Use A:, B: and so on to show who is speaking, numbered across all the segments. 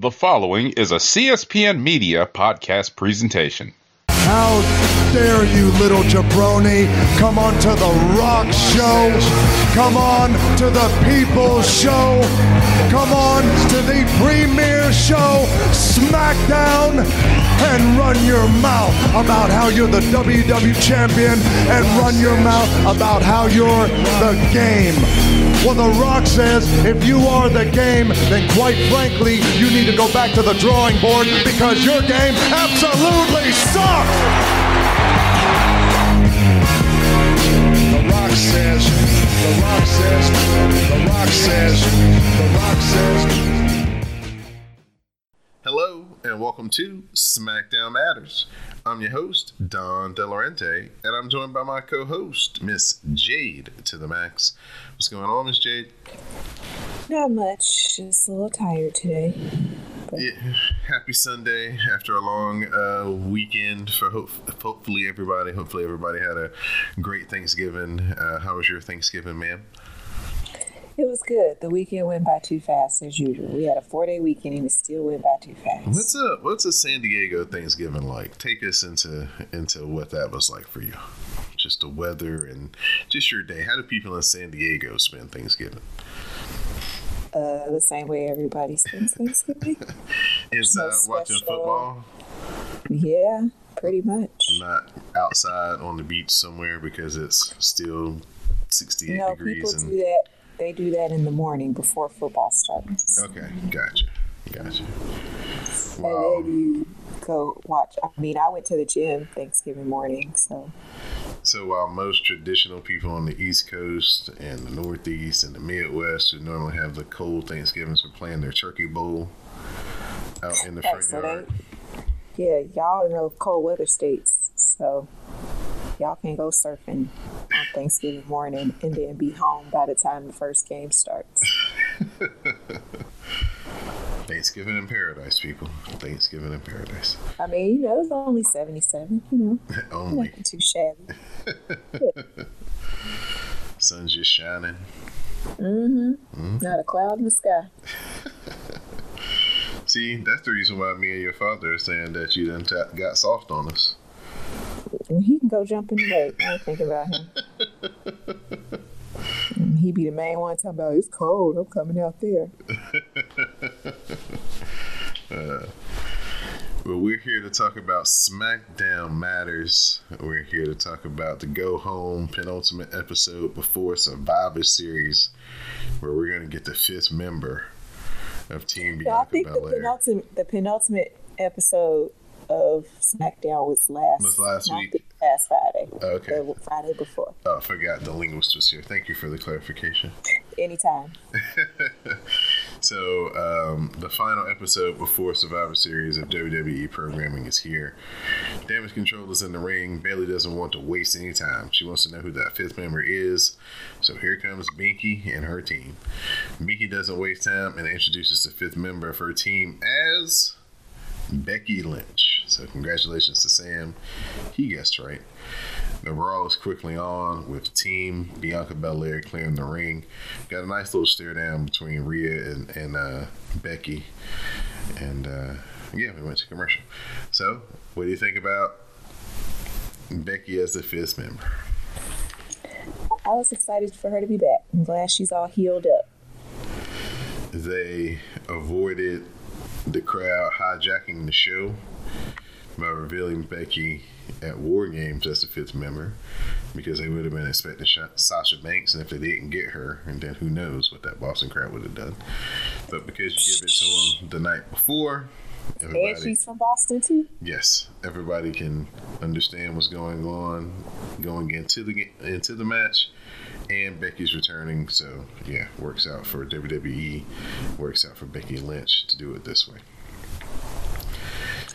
A: The following is a CSPN Media podcast presentation.
B: How dare you, little jabroni, come on to the rock show, come on to the people's show, come on to the premiere show, SmackDown, and run your mouth about how you're the WWE champion and run your mouth about how you're the game. Well, The Rock says if you are the game, then quite frankly, you need to go back to the drawing board because your game absolutely sucks. The Rock says, The Rock says, The Rock says, The Rock says.
C: Hello and welcome to SmackDown Matters. I'm your host, Don Delarente, and I'm joined by my co-host, Miss Jade to the max. What's going on, Miss Jade?
D: Not much. Just a little tired today.
C: Yeah, happy Sunday after a long uh, weekend for hope, hopefully everybody. Hopefully everybody had a great Thanksgiving. Uh, how was your Thanksgiving, ma'am?
D: It was good. The weekend went by too fast as usual. We had a four day weekend and it still went by too fast.
C: What's a what's a San Diego Thanksgiving like? Take us into into what that was like for you. Just the weather and just your day. How do people in San Diego spend Thanksgiving?
D: Uh, the same way everybody spends Thanksgiving.
C: Inside
D: No
C: watching football,
D: yeah, pretty much.
C: not outside on the beach somewhere because it's still 68
D: No,
C: degrees
D: people
C: and
D: do that. They do that in the morning before football starts.
C: okay, gotcha, gotcha.
D: And then you go watch. I mean, I went to the gym Thanksgiving morning, so
C: So while most traditional people on the East Coast and the Northeast and the Midwest who normally have the cold Thanksgivings are playing their turkey bowl out in the front yard.
D: yeah, y'all in the cold weather states, so y'all can go surfing on Thanksgiving morning and then be home by the time the first game starts.
C: Thanksgiving in paradise, people. Thanksgiving in paradise.
D: I mean, you know, it's only seventy-seven. You know,
C: Only
D: nothing too shabby.
C: sun's just shining. Mm-hmm.
D: Not a cloud in the sky.
C: See, that's the reason why me and your father are saying that you done ta- got soft on us.
D: And he can go jump in the lake. I ain't thinking about him. And he be the main one talking about it's cold. I'm coming out there.
C: Uh, well, we're here to talk about SmackDown Matters. We're here to talk about the go home penultimate episode before Survivor Series, where we're going to get the fifth member of Team
D: Yeah, I
C: Bianca
D: think the penultimate, the penultimate episode of SmackDown was last
C: Was last week?
D: Past Friday.
C: Okay.
D: The Friday before.
C: Oh, I forgot the linguist was here. Thank you for the clarification.
D: Anytime.
C: So, um, the final episode before Survivor Series of WWE programming is here. Damage Control is in the ring. Bayley doesn't want to waste any time. She wants to know who that fifth member is. So here comes Binky and her team. Binky doesn't waste time and introduces the fifth member of her team as Becky Lynch. So congratulations to Sam. He guessed right. The Raw is quickly on with Team Bianca Belair clearing the ring. Got a nice little stare down between Rhea and, and uh, Becky. And uh, yeah, we went to commercial. So, what do you think about Becky as the fifth member?
D: I was excited for her to be back. I'm glad she's all healed up.
C: They avoided the crowd hijacking the show by revealing Becky at War Games as the fifth member because they would have been expecting Sasha Banks, and if they didn't get her, and then who knows what that Boston crowd would have done. But because you give it to them the night before,
D: And she's from Boston too.
C: yes, everybody can understand what's going on going into the into the match. And Becky's returning, so yeah, works out for WWE, works out for Becky Lynch to do it this way.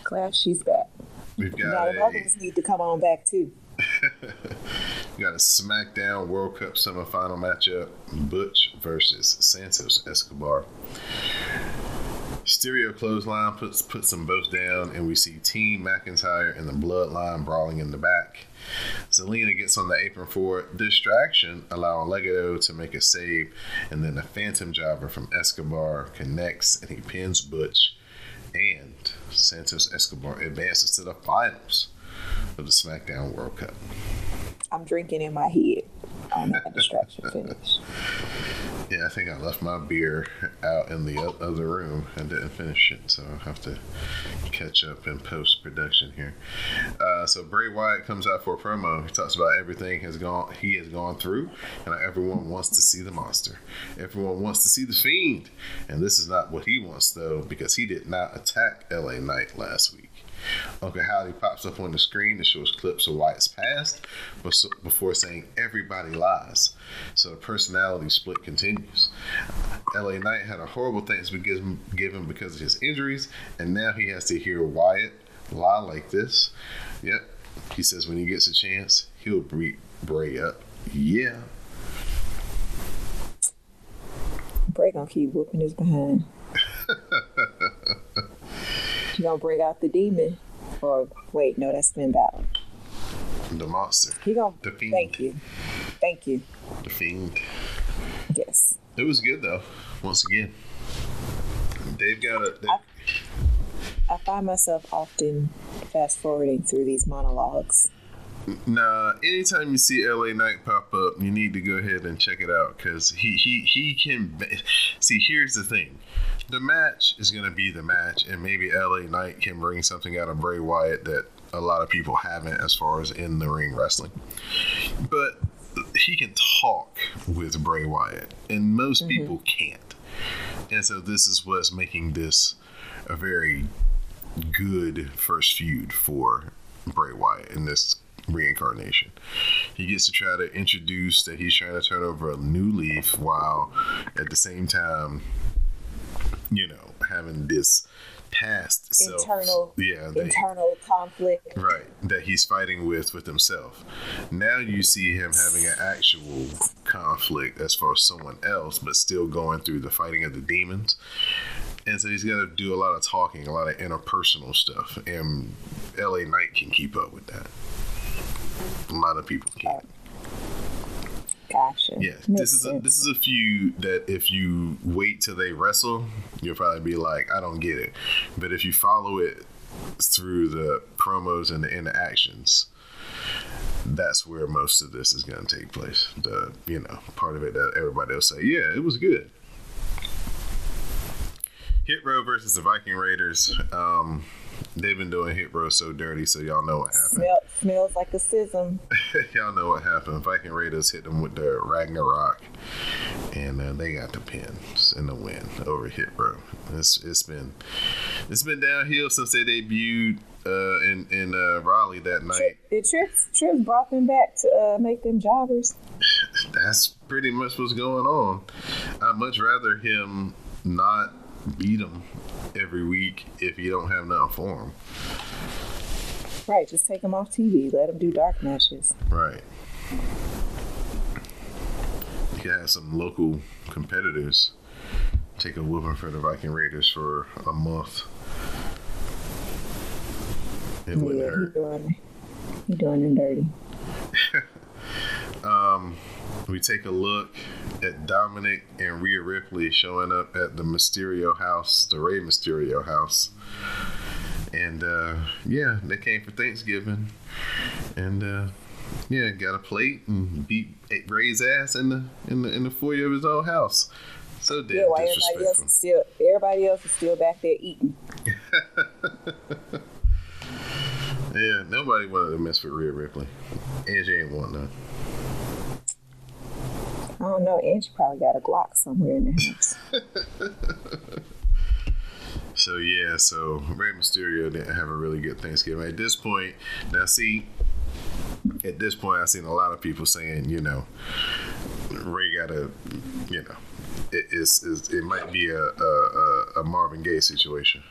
D: Glad she's back.
C: We've
D: Now
C: got
D: the
C: a
D: others need to come on back too.
C: we got a SmackDown World Cup semifinal matchup: Butch versus Santos Escobar. Stereo clothesline puts puts them both down, and we see Team McIntyre and the Bloodline brawling in the back. Zelina gets on the apron for. Distraction, allowing Legado to make a save, and then a Phantom Jobber from Escobar connects, and he pins Butch. and Santos Escobar advances to the finals of the SmackDown World Cup.
D: I'm drinking in my head on that distraction finish.
C: Yeah, I think I left my beer out in the other room and didn't finish it, so I'll have to catch up in post production here. Uh, so Bray Wyatt comes out for a promo. He talks about everything has gone he has gone through, and everyone wants to see the monster. Everyone wants to see the fiend, and this is not what he wants though, because he did not attack LA Knight last week. Uncle Howdy pops up on the screen that shows clips of Wyatt's past before saying everybody lies. So the personality split continues. LA Knight had a horrible Thanksgiving given because of his injuries, and now he has to hear Wyatt lie like this. Yep. He says when he gets a chance, he'll beat Bray up. Yeah.
D: Bray gonna keep whooping his behind. you gonna bring out the demon, or wait, no, that's Finn Balor.
C: The monster.
D: He gonna
C: The Fiend.
D: thank you, thank you.
C: The Fiend.
D: Yes,
C: It was good though. Once again. They've got a. They,
D: I find myself often fast forwarding through these monologues.
C: Nah, anytime you see LA Knight pop up, you need to go ahead and check it out because he he he can. See, here's the thing: the match is gonna be the match, and maybe LA Knight can bring something out of Bray Wyatt that a lot of people haven't, as far as in the ring wrestling. But he can talk with Bray Wyatt, and most mm-hmm. people can't. And so this is what's making this a very good first feud for Bray Wyatt in this reincarnation. He gets to try to introduce that he's trying to turn over a new leaf while at the same time, you know, having this past self.
D: Internal,
C: yeah,
D: internal conflict.
C: Right, that he's fighting with with himself. Now you see him having an actual conflict as far as someone else, but still going through the fighting of the demons. And so he's got to do a lot of talking, a lot of interpersonal stuff, and LA Knight can keep up with that. A lot of people can't.
D: Gotcha.
C: Yeah,
D: Makes
C: this is a, this is a feud that if you wait till they wrestle, you'll probably be like, I don't get it. But if you follow it through the promos and the interactions, that's where most of this is going to take place. The you know part of it that everybody will say, yeah, it was good. Hit Row versus the Viking Raiders. Um, they've been doing Hit Row so dirty, so y'all know what happened.
D: Smell, smells like a sism.
C: Y'all know what happened. Viking Raiders hit them with the Ragnarok, and uh, they got the pins in the win over Hit Row. It's it's been it's been downhill since they debuted uh, in in uh, Raleigh that night.
D: Did Trips Trips brought them back to uh, make them jobbers?
C: That's pretty much what's going on. I'd much rather him not beat them every week if you don't have nothing for him.
D: Right, just take them off TV. Let them do dark matches.
C: Right. You could have some local competitors take a whooping for the Viking Raiders for a month. It wouldn't
D: yeah, he
C: hurt.
D: doing he doing them dirty.
C: Um, We take a look at Dominic and Rhea Ripley showing up at the Mysterio house, the Rey Mysterio house. And uh, yeah, they came for Thanksgiving. And uh, yeah, got a plate and beat Ray's ass in the in the in the foyer of his own house. So damn
D: Yeah, while everybody else is still everybody else is still back there eating.
C: Yeah, nobody wanted to mess with Rhea Ripley. And she ain't want none.
D: I don't know. Angie probably got a Glock somewhere in the house.
C: So yeah, so Rey Mysterio didn't have a really good Thanksgiving. At this point, now see, at this point, I've seen a lot of people saying, you know, Ray got a, you know, it, it's, it might be a, a, a- Marvin Gaye situation.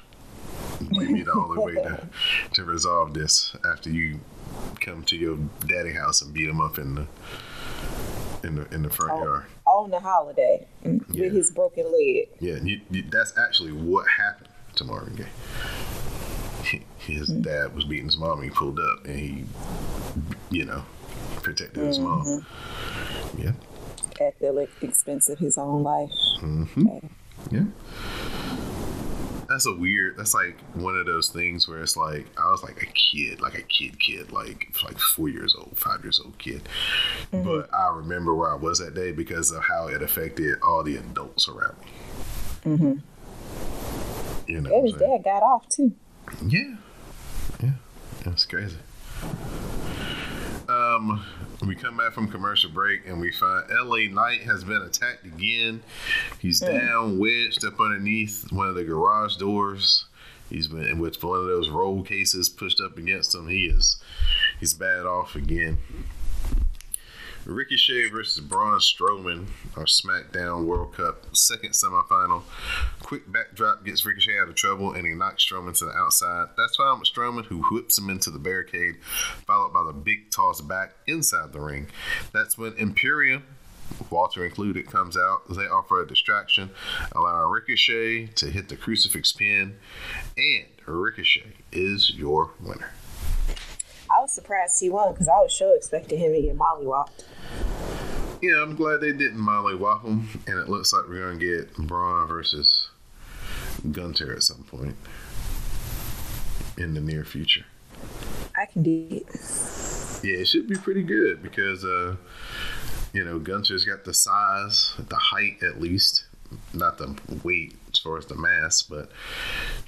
C: Maybe the only way to, to resolve this after you come to your daddy house and beat him up in the in the in the front
D: Oh.
C: yard.
D: On the holiday
C: Yeah.
D: with his broken leg.
C: Yeah, you, you, that's actually what happened to Marvin Gaye. His dad was beating his mom. And he pulled up and he, you know, protected his mom. Yeah,
D: at the expense of his own life.
C: Mm-hmm.
D: Okay.
C: yeah. That's a weird. That's like one of those things where it's like I was like a kid, like a kid, kid, like like four years old, five years old kid. Mm-hmm. But I remember where I was that day because of how it affected all the adults around me.
D: Mm-hmm. You know, his dad got off too.
C: Yeah, yeah, that's crazy. Um, we come back from commercial break and we find LA Knight has been attacked again. He's mm. down, wedged up underneath one of the garage doors. He's been with one of those roll cases pushed up against him. He is he's bad off again. Ricochet versus Braun Strowman, our SmackDown World Cup second semifinal. Quick backdrop gets Ricochet out of trouble and he knocks Strowman to the outside. That's found with Strowman, who whips him into the barricade, followed by the big toss back inside the ring. That's when Imperium Walter included, comes out. They offer a distraction, allowing Ricochet to hit the crucifix pin, and Ricochet is your winner.
D: Was surprised he won because I was sure expecting him to get mollywopped.
C: Yeah, I'm glad they didn't mollywop him, and it looks like we're going to get Braun versus Gunther at some point in the near future.
D: I can do it.
C: Yeah, it should be pretty good because, uh, you know, Gunther's got the size, the height at least, not the weight as far as the mass, but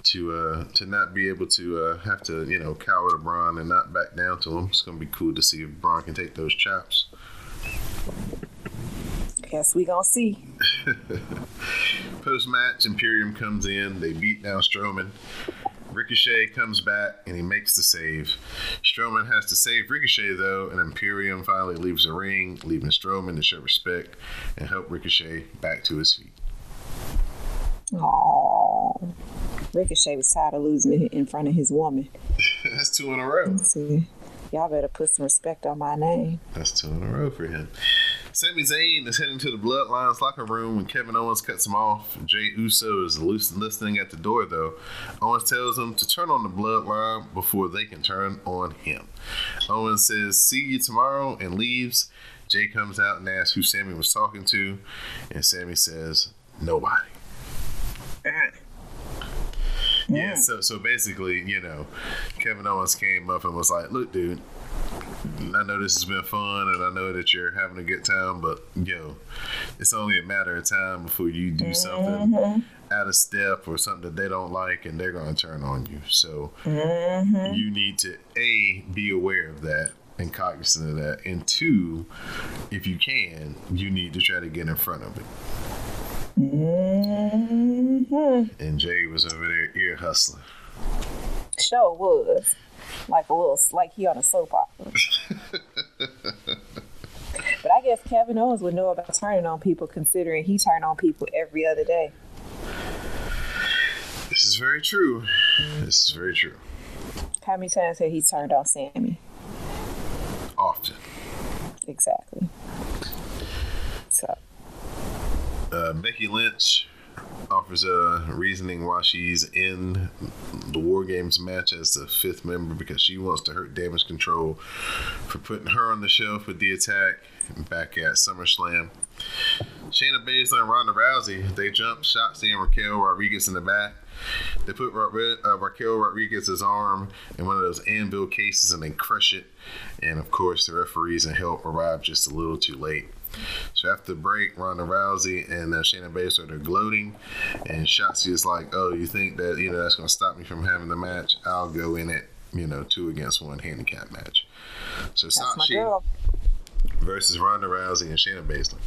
C: to uh, to not be able to uh, have to you know cower to Braun and not back down to him. It's gonna be cool to see if Braun can take those chops.
D: Guess we gonna see.
C: Post match, Imperium comes in. They beat down Strowman. Ricochet comes back and he makes the save. Strowman has to save Ricochet though, and Imperium finally leaves the ring, leaving Strowman to show respect and help Ricochet back to his feet.
D: Aww. Ricochet was tired of losing in front of his woman.
C: That's two in a row.
D: See, y'all better put some respect on my name.
C: That's two in a row for him. Sami Zayn is heading to the Bloodlines locker room when Kevin Owens cuts him off. Jey Uso is listening at the door, though. Owens tells him to turn on the Bloodline before they can turn on him. Owens says, See you tomorrow, and leaves. Jey comes out and asks who Sami was talking to, and Sami says, Nobody. Yeah, so so basically, you know, Kevin Owens came up and was like, "Look, dude, I know this has been fun, and I know that you're having a good time, but yo, it's only a matter of time before you do something mm-hmm. out of step or something that they don't like, and they're going to turn on you. So mm-hmm. you need to a be aware of that." and cognizant of that. And two, if you can, you need to try to get in front of it. Mm-hmm. And Jey was over there ear hustling.
D: Sure was. Like a little, like he on a soap opera. but I guess Kevin Owens would know about turning on people considering he turned on people every other day.
C: This is very true. This is very true.
D: How many times have he turned on Sami?
C: Often.
D: Exactly. So
C: uh, Becky Lynch offers a reasoning why she's in the War Games match as the fifth member because she wants to hurt Damage Control for putting her on the shelf with the attack back at SummerSlam. Shayna Baszler and Ronda Rousey they jump Shotzi and Raquel Rodriguez in the back. They put Ra- uh, Raquel Rodriguez's arm in one of those anvil cases and they crush it. And of course, the referees and help arrive just a little too late. So after the break, Ronda Rousey and uh, Shayna Baszler are gloating, and Shotzi is like, "Oh, you think that you know that's going to stop me from having the match? I'll go in it, you know, two against one handicap match." So Shotzi versus Ronda Rousey and Shayna Baszler.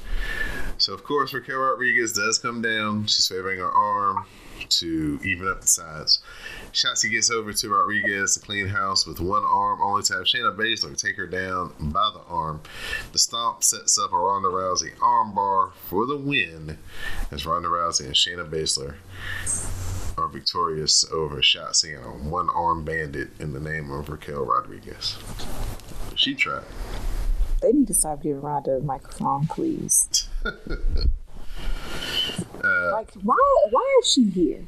C: So of course, Raquel Rodriguez does come down. She's favoring her arm to even up the sides. Shotzi gets over to Rodriguez to clean house with one arm, only to have Shayna Baszler take her down by the arm. The stomp sets up a Ronda Rousey armbar for the win as Ronda Rousey and Shayna Baszler are victorious over Shotzi and a one arm bandit in the name of Raquel Rodriguez. She tried.
D: They need to stop giving Ronda a microphone, please. Like, why? Why is she here?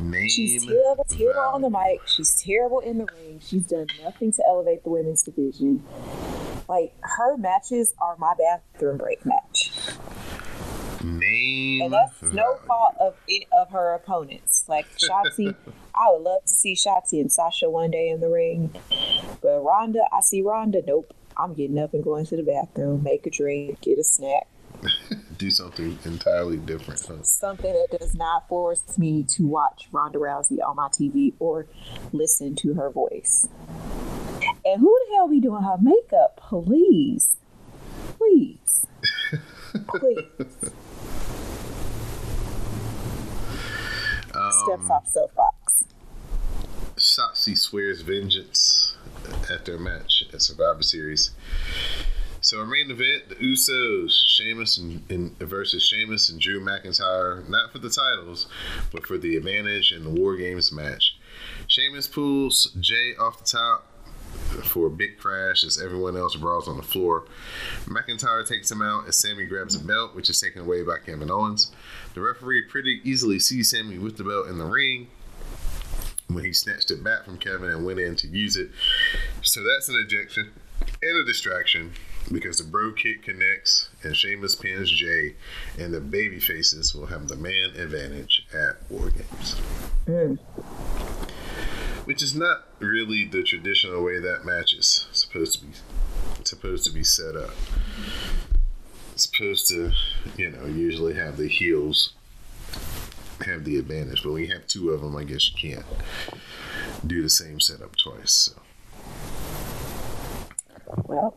C: Name
D: She's terrible, terrible on the mic. She's terrible in the ring. She's done nothing to elevate the women's division. Like her matches are my bathroom break match.
C: Name
D: and that's no fault of any of her opponents. Like Shotzi, I would love to see Shotzi and Sasha one day in the ring, but Ronda, I see Ronda. Nope, I'm getting up and going to the bathroom, make a drink, get a snack,
C: Do something entirely different. Huh?
D: something that does not force me to watch Ronda Rousey on my TV or listen to her voice. And who the hell be doing her makeup? Please, please, please. Steps off soapbox.
C: Shotzi swears vengeance at their match at Survivor Series. So our main event, the Usos, Sheamus and, and versus Sheamus and Drew McIntyre, not for the titles, but for the advantage in the War Games match. Sheamus pulls Jey off the top for a big crash as everyone else brawls on the floor. McIntyre takes him out as Sami grabs a belt, which is taken away by Kevin Owens. The referee pretty easily sees Sami with the belt in the ring when he snatched it back from Kevin and went in to use it. So that's an ejection and a distraction because the brogue kick connects and Sheamus pins Jey, and the baby faces will have the man advantage at War Games. Hmm. Which is not really the traditional way that match is supposed to be supposed to be set up. It's supposed to, you know, usually have the heels have the advantage, but when you have two of them, I guess you can't do the same setup twice. So
D: Well,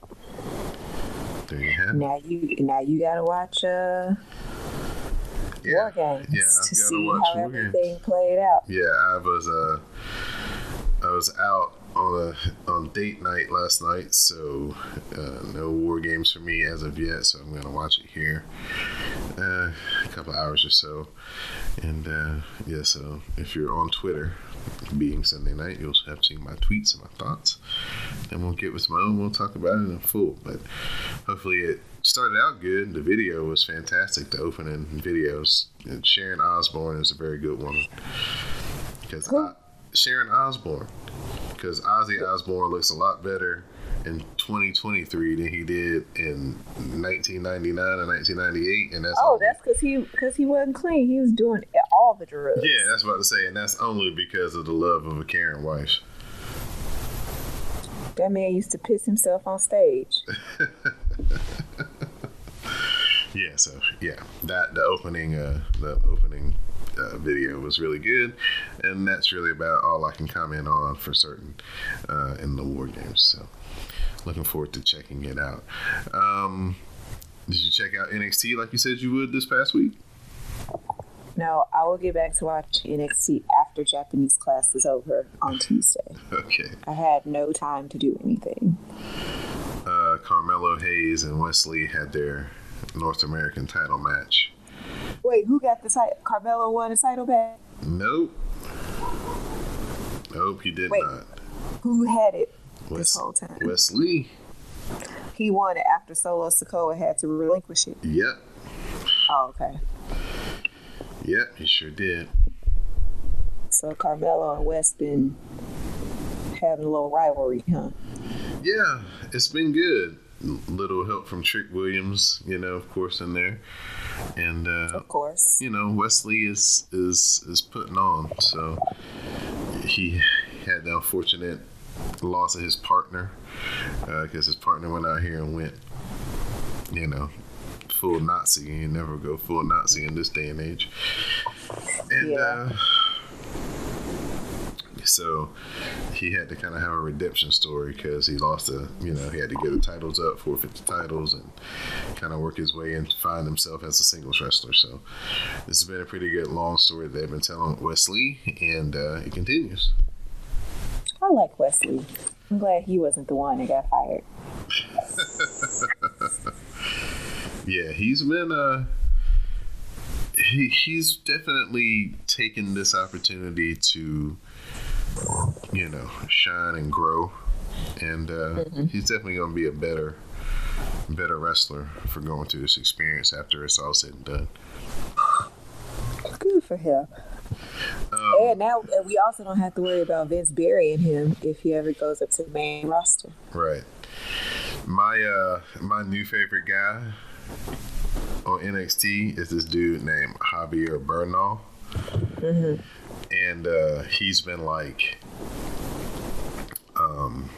C: there you have it.
D: now you now you gotta watch uh,
C: Yeah,
D: War Games
C: yeah,
D: to
C: I've got to
D: see how
C: War Games.
D: everything played out.
C: Yeah, I was uh, I was out on a on date night last night, so uh, no war games for me as of yet. So I'm gonna watch it here, uh, a couple hours or so, and uh, yeah. So if you're on Twitter, being Sunday night, you'll have seen my tweets and my thoughts, and we'll get with my own. We'll talk about it in full, but hopefully it started out good. The video was fantastic. The opening videos. And Sharon Osbourne is a very good woman because? Sharon Osbourne, because Ozzy Osbourne looks a lot better in 2023 than he did in 1999 and 1998, and that's
D: Oh, that's because he because he wasn't clean. He was doing all the
C: yeah, that's what I was about to say, and that's only because of the love of a Karen wife.
D: That man used to piss himself on stage.
C: Yeah, so yeah, that the opening, uh, the opening uh, video was really good, and that's really about all I can comment on for certain uh, in the war games. So, looking forward to checking it out. Um, did you check out NXT like you said you would this past week?
D: No, I will get back to watch NXT after Japanese class is over on Tuesday.
C: Okay.
D: I had no time to do anything.
C: Uh, Carmelo Hayes and Wes Lee had their North American title match.
D: Wait, who got the title? Carmelo won the title back.
C: Nope. Nope, he did
D: Wait.
C: not.
D: Who had it this whole time?
C: Wes Lee.
D: He won it after Solo Sikoa had to relinquish it.
C: Yep.
D: Oh, okay.
C: Yep, he sure did.
D: So Carmelo and West been having a little rivalry, huh?
C: Yeah, it's been good. Little help from Trick Williams, you know, of course, in there, and uh,
D: Of course.
C: you know Wes Lee is is is putting on. So he had the unfortunate loss of his partner because his partner went out here and went, you know, full Nazi. You never go full Nazi in this day and age. And
D: Yeah.
C: uh, so he had to kind of have a redemption story because he lost the, you know, he had to get the titles up, forfeit the titles, and kind of work his way and find himself as a singles wrestler. So this has been a pretty good long story that they've been telling Wes Lee, and uh, it continues.
D: I like Wes Lee. I'm glad he wasn't the one that got fired.
C: Yeah, he's been uh he, he's definitely taken this opportunity to you know shine and grow and uh he's definitely going to be a better better wrestler for going through this experience after it's all said and done
D: Good for him.
C: um,
D: And now we also don't have to worry about Vince burying him if he ever goes up to the main roster.
C: right my uh my new favorite guy on NXT is this dude named Javier Bernal, and uh, he's been like, um,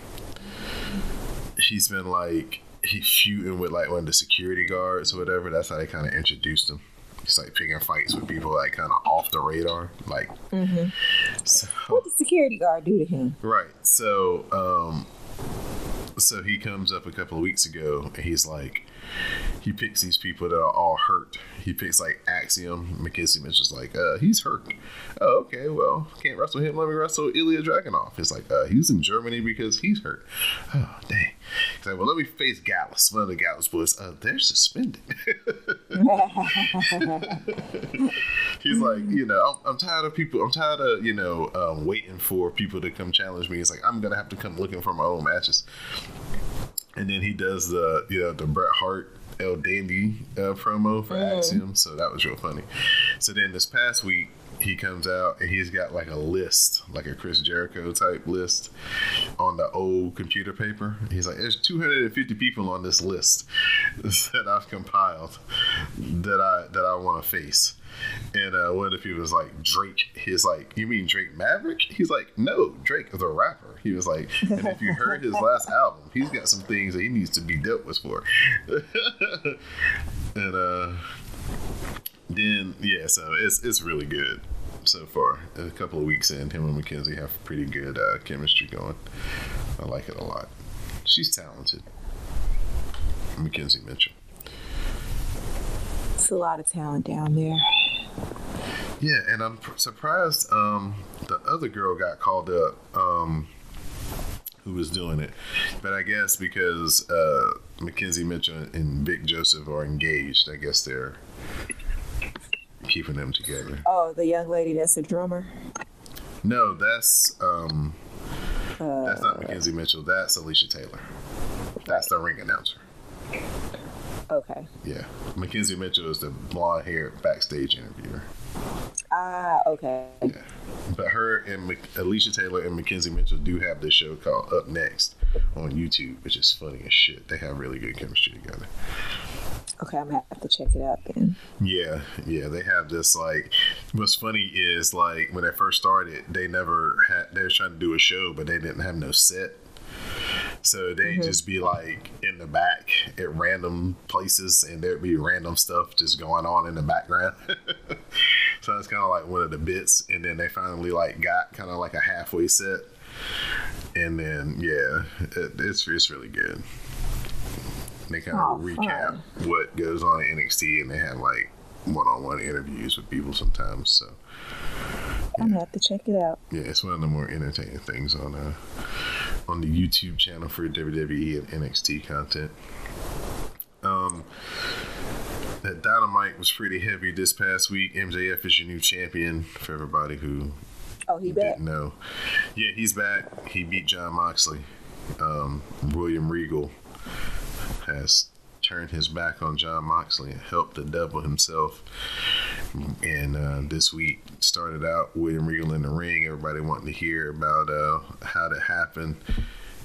C: he's been like he's shooting with like one of the security guards or whatever. That's how they kind of introduced him. He's like picking fights with people like kind of off the radar, like. So,
D: What did security guard do to him?
C: Right. So, um, so he comes up a couple of weeks ago, and he's like, he picks these people that are all hurt. He picks like Axiom. McKissick is just like, uh, he's hurt. Oh, okay. Well, can't wrestle him. Let me wrestle Ilya Dragunov. It's like, uh, he's in Germany because he's hurt. Oh, dang. He's like, well, let me face Gallus. One of the Gallus boys. Uh, they're suspended. he's like, you know, I'm, I'm tired of people. I'm tired of you know um, waiting for people to come challenge me. It's like I'm gonna have to come looking for my own matches. And then he does the you know the Bret Hart El Dandy uh, promo for Axiom, so that was real funny. So then this past week he comes out and he's got like a list, like a Chris Jericho type list on the old computer paper. He's like, there's 250 people on this list that I've compiled that I that I want to face. And uh, one of the people was like Drake. He's like, you mean Drake Maverick? He's like, no, Drake the rapper. He was like, and if you heard his last album, he's got some things that he needs to be dealt with for. and uh, then yeah, so it's it's really good so far. A couple of weeks in, him and Mackenzie have pretty good uh, chemistry going. I like it a lot. She's talented. Mackenzie Mitchell.
D: It's a lot of talent down there.
C: Yeah, and I'm surprised um, the other girl got called up um, who was doing it. But I guess because uh, Mackenzie Mitchell and Vic Joseph are engaged, I guess they're keeping them together.
D: Oh, the young lady that's a drummer.
C: No, that's um, that's not Mackenzie Mitchell. That's Alicia Taylor. That's the ring announcer.
D: Okay.
C: Yeah, Mackenzie Mitchell is the blonde-haired backstage interviewer.
D: Ah, okay.
C: Yeah, but her and Mc- Alicia Taylor and Mackenzie Mitchell do have this show called Up Next on YouTube, which is funny as shit. They have really good chemistry together.
D: Okay, I'm gonna have to check it out then.
C: Yeah, yeah, they have this like. What's funny is like when they first started, they never had. They were trying to do a show, but they didn't have no set. So they would just be like in the back at random places, and there'd be random stuff just going on in the background. so it's kind of like one of the bits, and then they finally like got kind of like a halfway set, and then yeah, it, it's it's really good. They kind
D: Oh,
C: of
D: fun.
C: recap what goes on in NXT, and they have like one-on-one interviews with people sometimes. So
D: I'm gonna have to check it out.
C: yeah, it's one of the more entertaining things on uh on the YouTube channel for WWE and NXT content. Um, that Dynamite was pretty heavy this past week. MJF is your new champion for everybody who
D: Oh, he back.
C: didn't know. Yeah, he's back. He beat Jon Moxley. Um, William Regal has turned his back on Jon Moxley and helped the devil himself. And uh, this week started out William Regal in the ring. Everybody wanting to hear about uh, how that happened.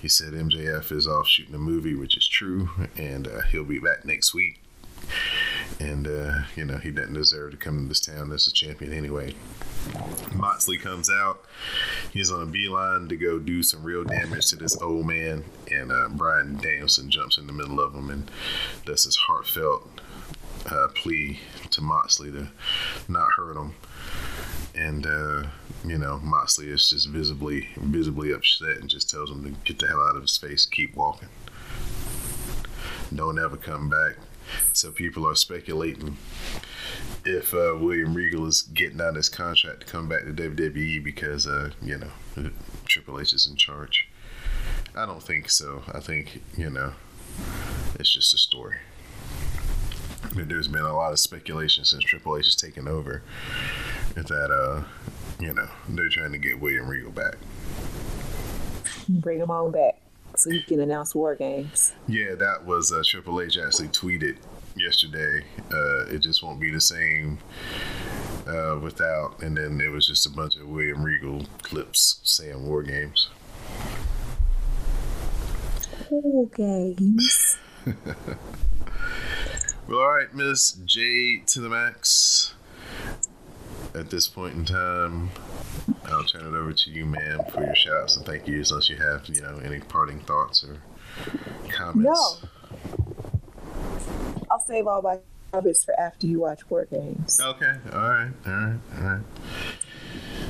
C: He said MJF is off shooting a movie, which is true, and uh, he'll be back next week. And uh, you know he doesn't deserve to come to this town as a champion anyway. Moxley comes out. He's on a beeline to go do some real damage to this old man, and uh, Bryan Danielson jumps in the middle of him and does his heartfelt uh, plea to Moxley to not hurt him. And uh, you know, Moxley is just visibly, visibly upset and just tells him to get the hell out of his face, keep walking, don't ever come back. So people are speculating if uh, William Regal is getting out of his contract to come back to WWE because, uh, you know, Triple H is in charge. I don't think so. I think, you know, it's just a story. There's been a lot of speculation since Triple H has taken over that, uh, you know, they're trying to get William Regal back.
D: Bring him on back so he can announce war games.
C: Yeah, that was uh, Triple H actually tweeted yesterday. Uh, it just won't be the same uh, without, and then it was just a bunch of William Regal clips saying war games.
D: War games.
C: Well, all right, Miss J to the max. At this point in time, I'll turn it over to you, ma'am, for your shouts and thank yous, unless you have, you know, any parting thoughts or comments.
D: No. I'll save all my comments for after you watch War Games.
C: Okay. All right. All right. All right.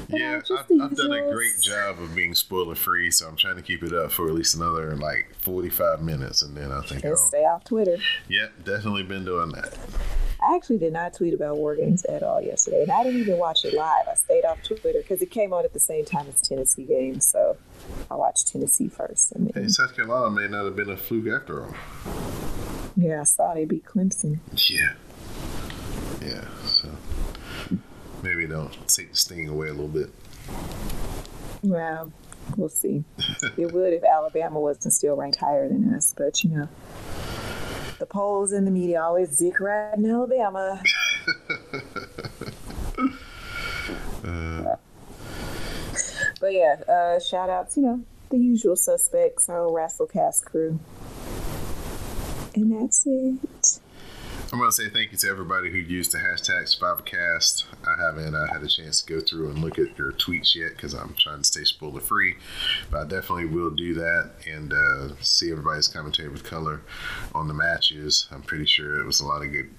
C: Yeah, I've, I've done a great job of being spoiler free, so I'm trying to keep it up for at least another like 45 minutes, and then I think
D: And
C: I'll.
D: stay off Twitter.
C: Yep, definitely been doing that.
D: I actually did not tweet about War Games at all yesterday, and I didn't even watch it live. I stayed off Twitter because it came on at the same time as Tennessee games, so I watched Tennessee first, and then
C: South Carolina may not have been a fluke after all.
D: yeah, I saw they beat Clemson.
C: Yeah. Yeah, so maybe don't take the sting away a little bit.
D: Well, we'll see. it would if Alabama wasn't still ranked higher than us, but you know, the polls and the media always dick riding Alabama. But yeah, uh, shout outs, you know, the usual suspects, our Wrestlecast crew. And that's it.
C: I'm going to say thank you to everybody who used the hashtag SurvivorCast. I haven't uh, had a chance to go through and look at your tweets yet because I'm trying to stay spoiler free, but I definitely will do that and uh, see everybody's commentary with color on the matches. I'm pretty sure it was a lot of good,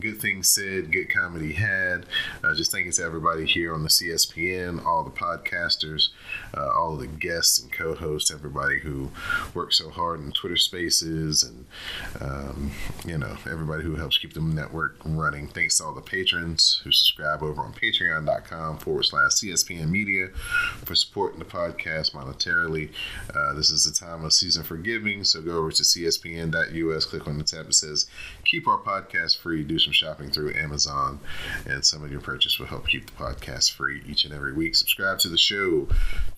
C: good things said, good comedy had. Uh, just thank you to everybody here on the CSPN, all the podcasters, uh, all the guests and co-hosts, everybody who worked so hard in Twitter Spaces, and um, you know everybody who helps keep the network running. Thanks to all the patrons who subscribe over on Patreon.com forward slash CSPN Media for supporting the podcast monetarily. Uh, this is the time of season for giving, so go over to CSPN.us, click on the tab that says "Keep Our Podcast Free." Do some shopping through Amazon, and some of your purchase will help keep the podcast free each and every week. Subscribe to the show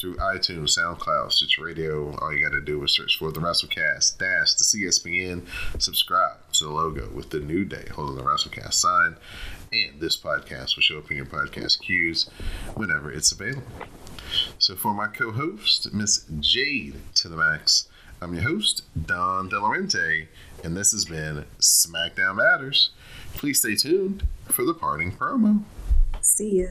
C: through iTunes, SoundCloud, Stitch Radio. All you got to do is search for the WrestleCast dash the CSPN. Subscribe the logo with the new day holding the WrestleCast sign, and this podcast will show up in your podcast queues whenever it's available. So for my co-host, Miss Jade to the max, I'm your host, Don Delarente, and this has been SmackDown Matters. Please stay tuned for the parting promo.
D: See ya.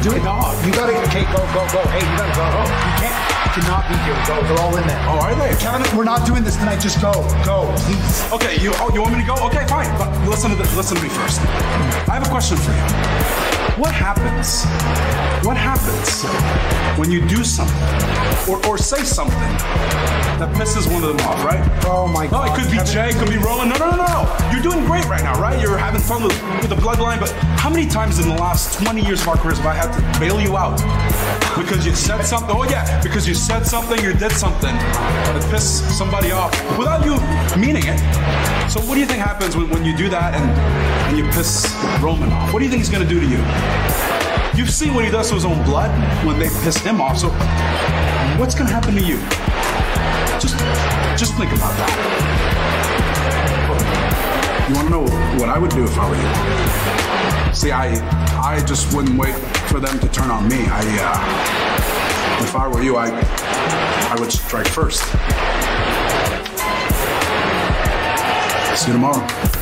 E: Hey, what are you doing? No, you gotta. Okay, go, go, go. Hey, you gotta go. Oh, you can't. You cannot be here. Go. They're all in there.
F: Oh, are they?
E: Kevin, we're not doing this tonight. Just go. Go, please.
F: Okay, you oh you want me to go? Okay, fine. But listen to this, listen to me first. I have a question for you. What happens? What happens when you do something or, or say something that pisses one of them off, right?
E: Oh my god.
F: No, it could be
E: Kevin.
F: Jay, it could be Roman. No, no, no, no. You're doing great right now, right? You're having fun with, with the bloodline, but how many times in the last 20 years of our careers have I had to bail you out? Because you said something. Oh, yeah, because you said something, you did something that pissed somebody off without you meaning it. So, what do you think happens when, when you do that and, and you piss Roman off? What do you think he's going to do to you? You've seen what he does to his own blood when they piss him off. So, what's going to happen to you? Just, just think about that. You want to know what I would do if I were you? See, I, I just wouldn't wait for them to turn on me. I, uh, if I were you, I, I would strike first. See you tomorrow.